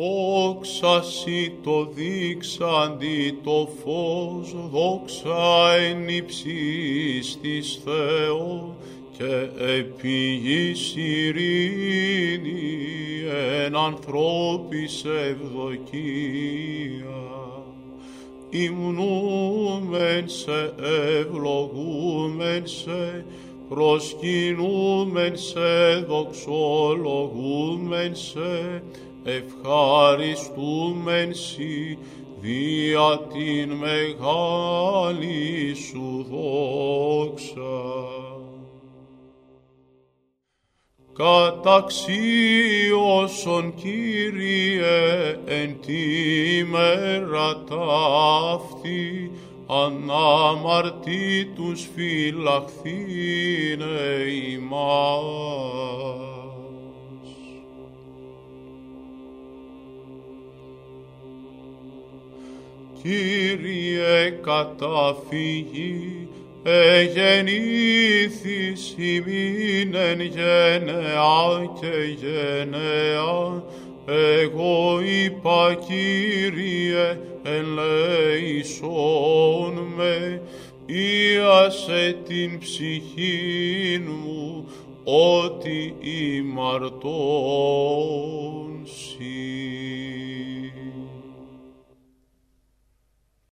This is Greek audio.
Όξασι το δείξαντι το φως, δόξα εν υψής της Θεός, και επί γης ειρήνη εν ανθρώπης ευδοκία. Υμνούμεν σε, ευλογούμεν σε, προσκυνούμεν σε, δοξολογούμεν σε, ευχαριστούμεν σοι δια την μεγάλη σου δόξα. Καταξίωσον Κύριε εν τη μέρα ταύτη, αναμαρτήτους φυλαχθήνε ημάς. Κύριε καταφύγει, εγεννήθης ημίν εν γενεά και γενεά, εγώ είπα Κύριε ελέησόν με, ίασε την ψυχήν μου, ότι ημαρτών σοι.